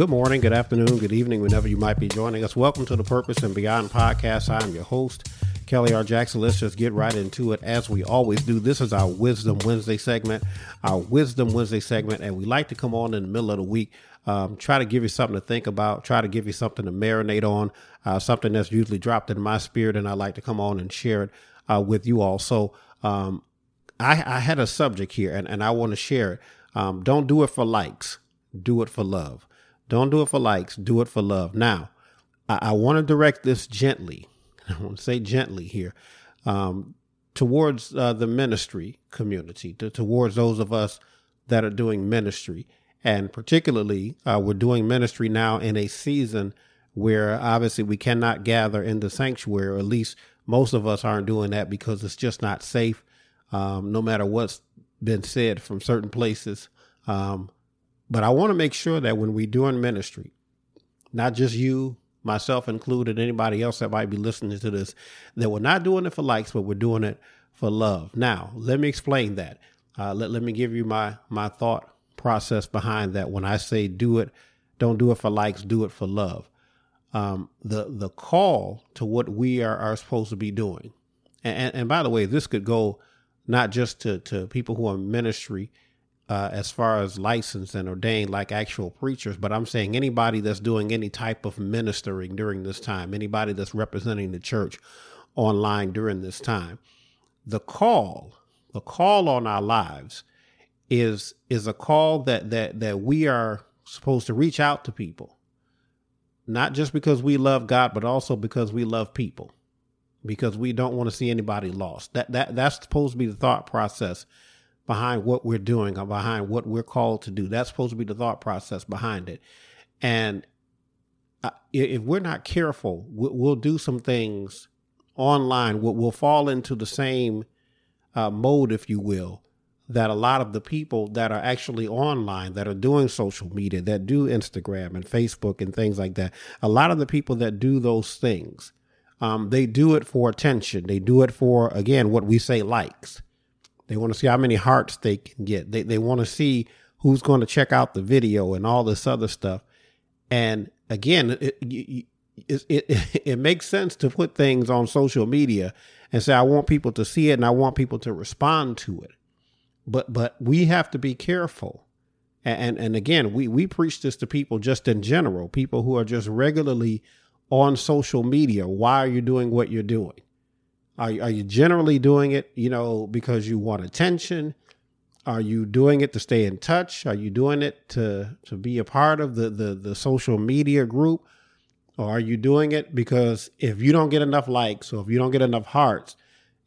Good morning, good afternoon, good evening, whenever you might be joining us. Welcome to the Purpose and Beyond podcast. I'm your host, Kelly R. Jackson. Let's just get right into it as we always do. This is our Wisdom Wednesday segment, our Wisdom Wednesday segment, and we like to come on in the middle of the week, um, try to give you something to think about, try to give you something to marinate on, uh, something that's usually dropped in my spirit, and I like to come on and share it uh, with you all. So um, I, I, had a subject here, and, and I want to share it. Um, don't do it for likes, do it for love. Don't do it for likes, do it for love. Now, I, I want to direct this gently. I want to say gently here um, towards uh, the ministry community, to, towards those of us that are doing ministry. And particularly, uh, we're doing ministry now in a season where obviously we cannot gather in the sanctuary, or at least most of us aren't doing that because it's just not safe, um, no matter what's been said from certain places. Um, but I want to make sure that when we're doing ministry, not just you, myself included, anybody else that might be listening to this, that we're not doing it for likes, but we're doing it for love. Now, let me explain that. Uh, let, let me give you my, my thought process behind that. When I say do it, don't do it for likes, do it for love. Um, the, the call to what we are, are supposed to be doing. And, and, and by the way, this could go not just to, to people who are ministry, uh, as far as licensed and ordained like actual preachers, but I'm saying anybody that's doing any type of ministering during this time, anybody that's representing the church online during this time, the call, the call on our lives is is a call that that that we are supposed to reach out to people. Not just because we love God, but also because we love people. Because we don't want to see anybody lost. That that that's supposed to be the thought process behind what we're doing or behind what we're called to do. That's supposed to be the thought process behind it. And uh, if we're not careful, we'll, do some things online. We'll, fall into the same uh, mode, if you will, that a lot of the people that are actually online, that are doing social media, that do Instagram and Facebook and things like that, a lot of the people that do those things, um, they do it for attention. They do it for, again, what we say likes. They want to see how many hearts they can get. They they want to see who's going to check out the video and all this other stuff. And again, it, it, it, it, makes sense to put things on social media and say, I want people to see it and I want people to respond to it. But but we have to be careful. And and again, we we preach this to people just in general, people who are just regularly on social media. Why are you doing what you're doing? Are, are you generally doing it, you know, because you want attention? Are you doing it to stay in touch? Are you doing it to to be a part of the the, the social media group? Or are you doing it because if you don't get enough likes or if you don't get enough hearts,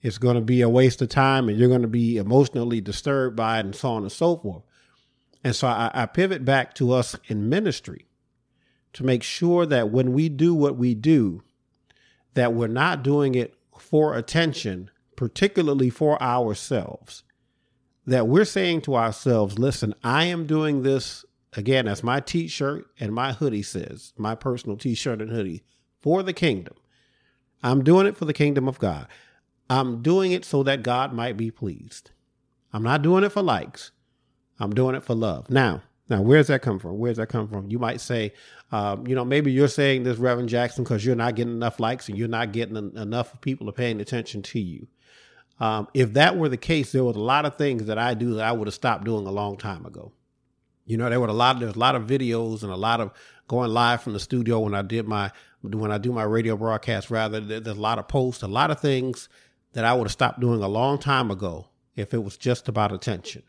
it's going to be a waste of time and you're going to be emotionally disturbed by it and so on and so forth. And so I, I pivot back to us in ministry to make sure that when we do what we do, that we're not doing it for attention, particularly for ourselves, that we're saying to ourselves, listen, I am doing this again, as my t shirt and my hoodie says, my personal t shirt and hoodie for the kingdom. I'm doing it for the kingdom of God. I'm doing it so that God might be pleased. I'm not doing it for likes. I'm doing it for love. Now, now, where's that come from? Where's that come from? You might say, um, you know, maybe you're saying this, Reverend Jackson, because you're not getting enough likes and you're not getting en- enough people are paying attention to you. Um, if that were the case, there was a lot of things that I do that I would have stopped doing a long time ago. You know, there were a lot. There's a lot of videos and a lot of going live from the studio when I did my when I do my radio broadcast. Rather, there's a lot of posts, a lot of things that I would have stopped doing a long time ago if it was just about attention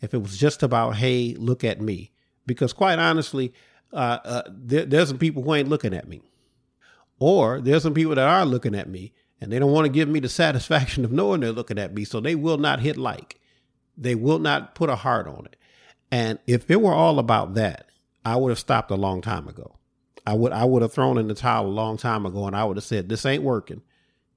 if it was just about, hey, look at me. Because quite honestly, uh, uh, there, there's some people who ain't looking at me. Or there's some people that are looking at me and they don't want to give me the satisfaction of knowing they're looking at me. So they will not hit like. They will not put a heart on it. And if it were all about that, I would have stopped a long time ago. I would I would have thrown in the towel a long time ago and I would have said, This ain't working.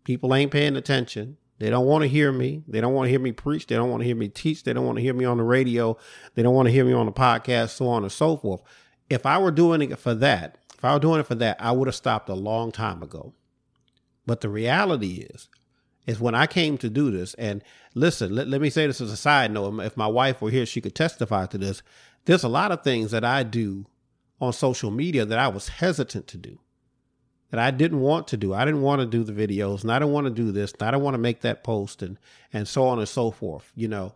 People ain't paying attention. They don't want to hear me. They don't want to hear me preach. They don't want to hear me teach. They don't want to hear me on the radio. They don't want to hear me on the podcast, so on and so forth. If I were doing it for that, if I were doing it for that, I would have stopped a long time ago. But the reality is, is when I came to do this, and listen, let, let me say this as a side note. If my wife were here, she could testify to this. There's a lot of things that I do on social media that I was hesitant to do, that I didn't want to do. I didn't want to do the videos, and I didn't want to do this, and I didn't want to make that post, and and so on and so forth. You know,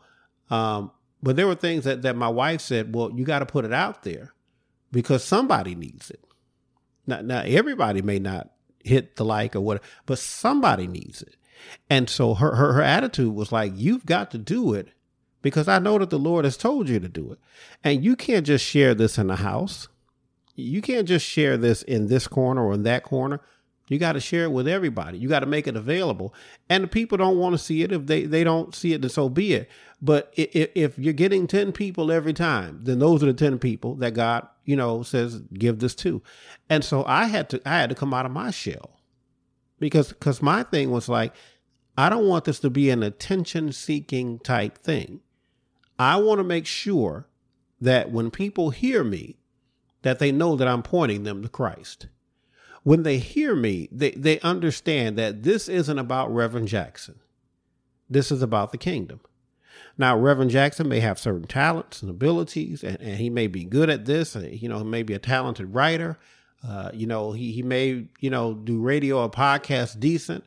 um, but there were things that that my wife said, "Well, you got to put it out there because somebody needs it." Now, now everybody may not hit the like or whatever, but somebody needs it. And so her, her her attitude was like, "You've got to do it." Because I know that the Lord has told you to do it. And you can't just share this in the house you can't just share this in this corner or in that corner. You got to share it with everybody. You got to make it available. And the people don't want to see it. If they, they don't see it, then so be it. But if, if you're getting 10 people every time, then those are the 10 people that God, you know, says give this to. And so I had to I had to come out of my shell. Because because my thing was like, I don't want this to be an attention seeking type thing. I want to make sure that when people hear me, that they know that I'm pointing them to Christ. When they hear me, they, they understand that this isn't about Reverend Jackson. This is about the kingdom. Now, Reverend Jackson may have certain talents and abilities, and, and he may be good at this. You know, he may be a talented writer. Uh, you know, he, he may, you know, do radio or podcast decent,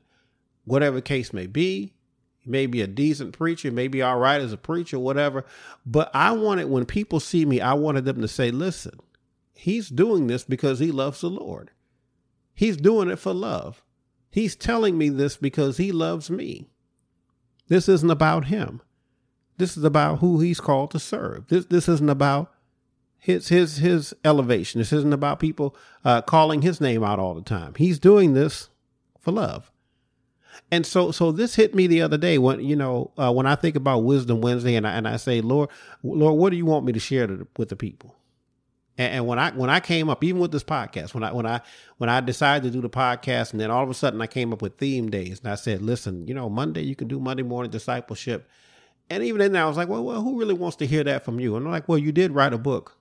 whatever case may be. He may be a decent preacher, maybe all right as a preacher, whatever. But I wanted, when people see me, I wanted them to say, listen, He's doing this because he loves the Lord. He's doing it for love. He's telling me this because he loves me. This isn't about him. This is about who he's called to serve. This this isn't about his his his elevation. This isn't about people uh, calling his name out all the time. He's doing this for love. And so so this hit me the other day when you know uh, when I think about Wisdom Wednesday and I, and I say Lord Lord what do you want me to share to, with the people? And, and, when I when I came up, even with this podcast, when I when I when I decided to do the podcast, and then all of a sudden I came up with theme days, and I said, listen, you know, Monday you can do Monday morning discipleship, and even then I was like, well, well, who really wants to hear that from you? And I'm like, well, you did write a book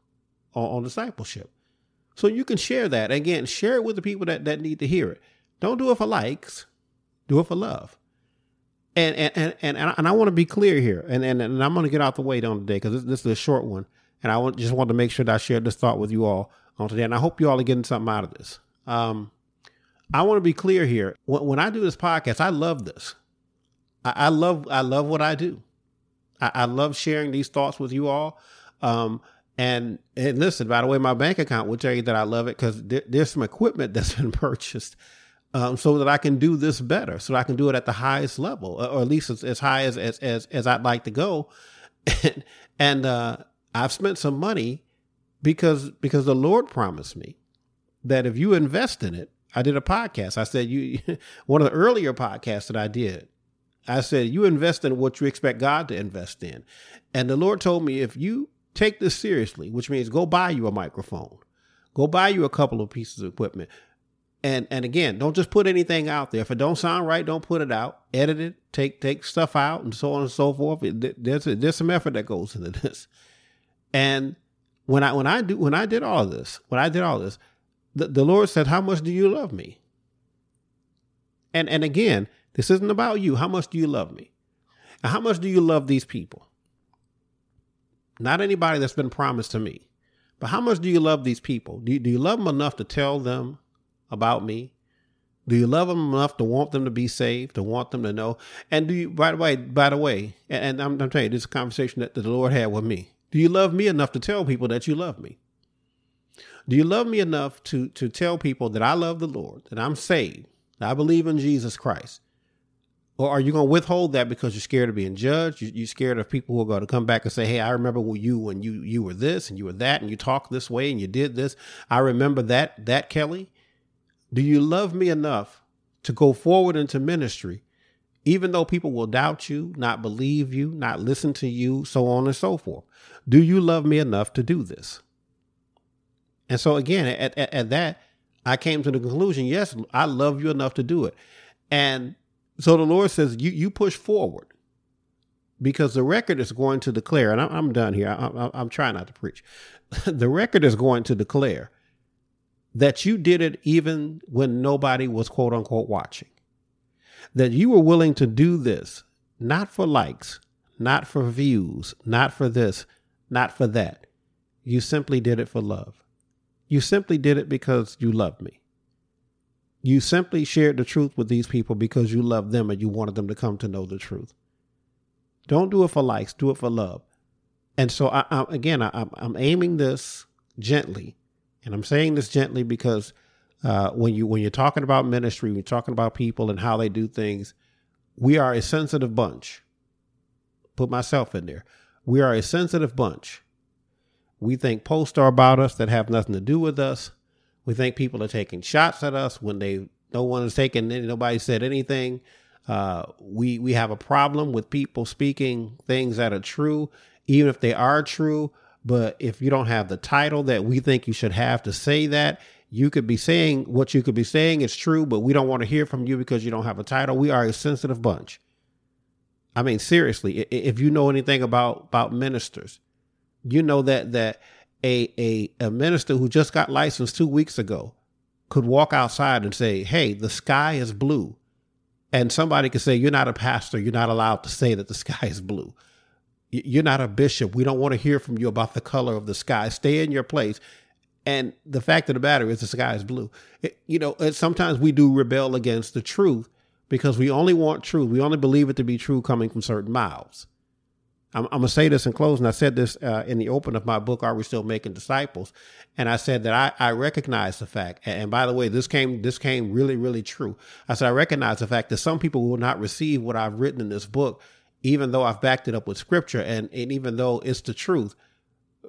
on, on discipleship, so you can share that again. Share it with the people that that need to hear it. Don't do it for likes, do it for love. And and and and, and I, I want to be clear here, and and, and I'm going to get out the way on today because this, this is a short one. And I just wanted to make sure that I shared this thought with you all on today. And I hope you all are getting something out of this. Um, I want to be clear here. When, when, I do this podcast, I love this. I, I love I love what I do. I, I, love sharing these thoughts with you all. Um, and and listen, by the way, my bank account will tell you that I love it because there, there's some equipment that's been purchased um, so that I can do this better, so I can do it at the highest level, or at least as, as high as, as as as I'd like to go. and, and uh, I've spent some money because because the Lord promised me that if you invest in it, I did a podcast. I said you one of the earlier podcasts that I did. I said you invest in what you expect God to invest in. And the Lord told me if you take this seriously, which means go buy you a microphone, go buy you a couple of pieces of equipment. And and again, don't just put anything out there. If it don't sound right, don't put it out. Edit it, take take stuff out, and so on and so forth. There's there's some effort that goes into this. And when I when I do when I did all this, when I did all this, the, the Lord said, How much do you love me? And and again, this isn't about you. How much do you love me? And how much do you love these people? Not anybody that's been promised to me. But how much do you love these people? Do you, do you love them enough to tell them about me? Do you love them enough to want them to be saved, to want them to know? And do you, by the way, by the way, and, and I'm, I'm telling you, this is a conversation that the Lord had with me. Do you love me enough to tell people that you love me? Do you love me enough to, to tell people that I love the Lord, that I'm saved, that I believe in Jesus Christ? Or are you going to withhold that because you're scared of being judged? You're scared of people who are going to come back and say, "Hey, I remember when you when you you were this and you were that and you talked this way and you did this. I remember that that Kelly." Do you love me enough to go forward into ministry, even though people will doubt you, not believe you, not listen to you, so on and so forth? Do you love me enough to do this? And so again, at, at, at, that, I came to the conclusion, yes, I love you enough to do it. And so the Lord says, you, you push forward because the record is going to declare, and I'm, I'm done here. I, I'm trying not to preach. the record is going to declare that you did it even when nobody was quote unquote watching. That you were willing to do this, not for likes, not for views, not for this, not for that. You simply did it for love. You simply did it because you loved me. You simply shared the truth with these people because you loved them and you wanted them to come to know the truth. Don't do it for likes, do it for love. And so, I, I, again, I, I'm aiming this gently, and I'm saying this gently because uh, when you when you're talking about ministry, when you're talking about people and how they do things, we are a sensitive bunch. Put myself in there. We are a sensitive bunch. We think posts are about us that have nothing to do with us. We think people are taking shots at us when they no one is taking nobody said anything. Uh, we we have a problem with people speaking things that are true, even if they are true. But if you don't have the title that we think you should have to say that, you could be saying what you could be saying is true, but we don't want to hear from you because you don't have a title. We are a sensitive bunch. I mean, seriously, if you know anything about about ministers, you know that that a a a minister who just got licensed two weeks ago could walk outside and say, "Hey, the sky is blue," and somebody could say, "You're not a pastor. You're not allowed to say that the sky is blue." You're not a bishop. We don't want to hear from you about the color of the sky. Stay in your place. And the fact of the matter is, the sky is blue. It, you know, sometimes we do rebel against the truth because we only want truth. We only believe it to be true coming from certain mouths. I'm, I'm going to say this in closing. I said this uh, in the open of my book, Are We Still Making Disciples? And I said that I, I recognize the fact. And by the way, this came this came really, really true. I said I recognize the fact that some people will not receive what I've written in this book, even though I've backed it up with scripture and, and even though it's the truth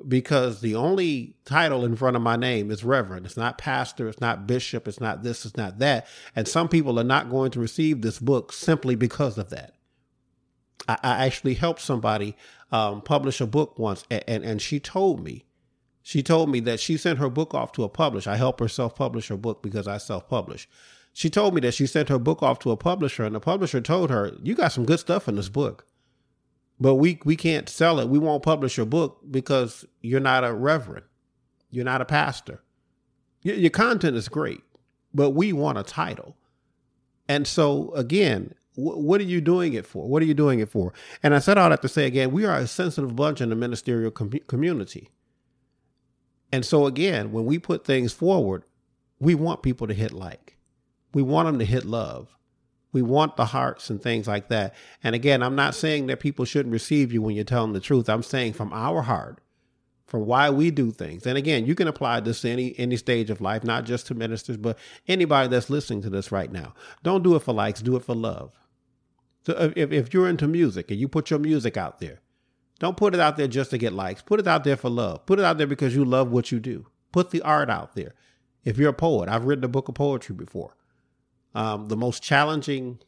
because the only title in front of my name is Reverend. It's not pastor, it's not bishop, it's not this, it's not that. And some people are not going to receive this book simply because of that. I, I actually helped somebody um, publish a book once, and, and, and she told me, she told me that she sent her book off to a publisher. I help her self publish her book because I self publish. She told me that she sent her book off to a publisher, and the publisher told her, You got some good stuff in this book but we we can't sell it. We won't publish your book because you're not a reverend. You're not a pastor. Your, your content is great, but we want a title. And so again, wh- what are you doing it for? What are you doing it for? And I said all that to say again, we are a sensitive bunch in the ministerial com- community. And so again, when we put things forward, we want people to hit like. We want them to hit love. We want the hearts and things like that. And again, I'm not saying that people shouldn't receive you when you're telling the truth. I'm saying from our heart, from why we do things. And again, you can apply this to any any stage of life, not just to ministers, but anybody that's listening to this right now. Don't do it for likes, do it for love. So if, if you're into music and you put your music out there, don't put it out there just to get likes. Put it out there for love. Put it out there because you love what you do. Put the art out there. If you're a poet, I've written a book of poetry before. Um, the most challenging,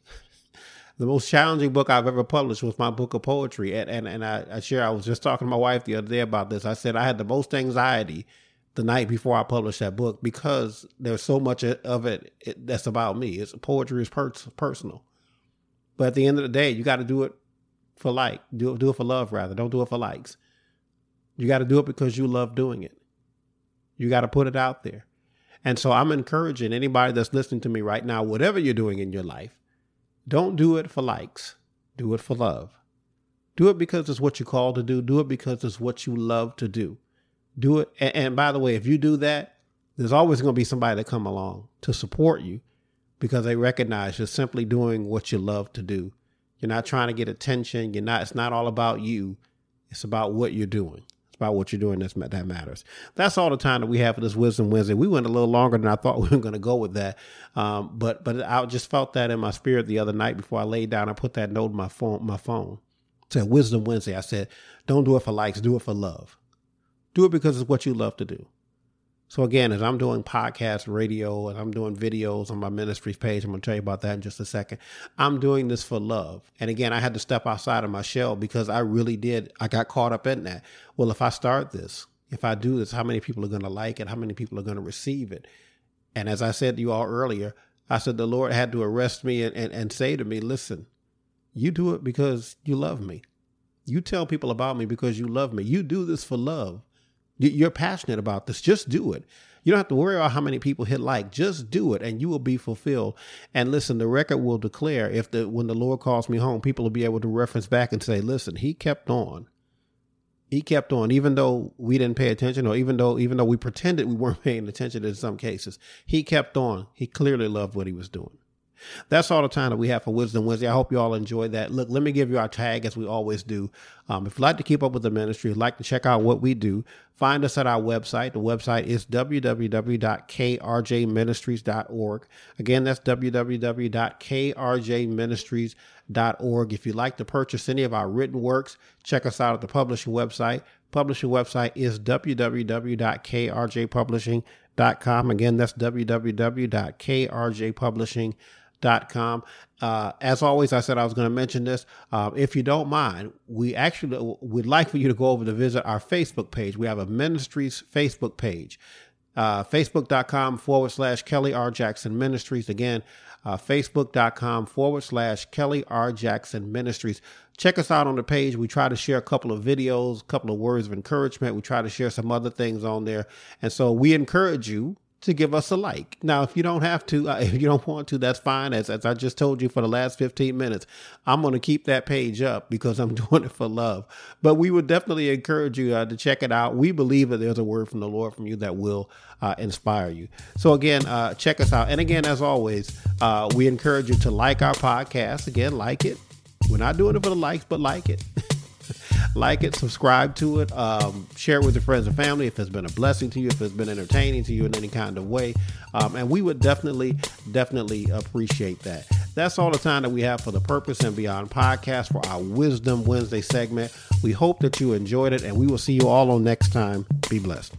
the most challenging book I've ever published was my book of poetry. And and, and I, I share, I was just talking to my wife the other day about this. I said I had the most anxiety the night before I published that book because there's so much of it, that's about me. It's poetry is per- personal, but at the end of the day, you got to do it for like, do do it for love rather. Don't do it for likes. You got to do it because you love doing it. You got to put it out there. And so I'm encouraging anybody that's listening to me right now, whatever you're doing in your life, don't do it for likes, do it for love. Do it because it's what you're called to do. Do it because it's what you love to do. Do it. And, and by the way, if you do that, there's always going to be somebody that come along to support you because they recognize you're simply doing what you love to do. You're not trying to get attention. You're not, it's not all about you. It's about what you're doing about what you're doing that's, that matters. That's all the time that we have for this Wisdom Wednesday. We went a little longer than I thought we were going to go with that, um, but but I just felt that in my spirit the other night before I laid down. I put that note in my phone. My phone said Wisdom Wednesday. I said, "Don't do it for likes. Do it for love. Do it because it's what you love to do." So again, as I'm doing podcast radio and I'm doing videos on my ministries page, I'm going to tell you about that in just a second. I'm doing this for love. And again, I had to step outside of my shell because I really did. I got caught up in that. Well, if I start this, if I do this, how many people are going to like it? How many people are going to receive it? And as I said to you all earlier, I said the Lord had to arrest me and, and, and say to me, listen, you do it because you love me. You tell people about me because you love me. You do this for love. You're passionate about this. Just do it. You don't have to worry about how many people hit like. Just do it, and you will be fulfilled. And listen, the record will declare if the when the Lord calls me home, people will be able to reference back and say, "Listen, he kept on. He kept on, even though we didn't pay attention, or even though even though we pretended we weren't paying attention in some cases. He kept on. He clearly loved what he was doing. That's all the time that we have for Wisdom Wednesday. I hope you all enjoyed that. Look, let me give you our tag as we always do. Um, if you'd like to keep up with the ministry, like to check out what we do, find us at our website. The website is www.krjministries.org. Again, that's www.krjministries.org. If you'd like to purchase any of our written works, check us out at the publishing website. Publishing website is www.krjpublishing.com. Again, that's www.krjpublishing.com com. Uh, as always, I said I was going to mention this. Uh, if you don't mind, we actually would like for you to go over to visit our Facebook page. We have a ministries Facebook page, uh, facebook.com forward slash Kelly R. Jackson Ministries. Again, uh, facebook.com forward slash Kelly R. Jackson Ministries. Check us out on the page. We try to share a couple of videos, a couple of words of encouragement. We try to share some other things on there. And so we encourage you to give us a like. Now, if you don't have to, uh, if you don't want to, that's fine. As, as I just told you for the last 15 minutes, I'm going to keep that page up because I'm doing it for love. But we would definitely encourage you uh, to check it out. We believe that there's a word from the Lord from you that will uh, inspire you. So, again, uh, check us out. And again, as always, uh, we encourage you to like our podcast. Again, like it. We're not doing it for the likes, but like it. like it, subscribe to it, um, share it with your friends and family if it's been a blessing to you, if it's been entertaining to you in any kind of way. Um, and we would definitely, definitely appreciate that. That's all the time that we have for the Purpose and Beyond podcast for our Wisdom Wednesday segment. We hope that you enjoyed it, and we will see you all on next time. Be blessed.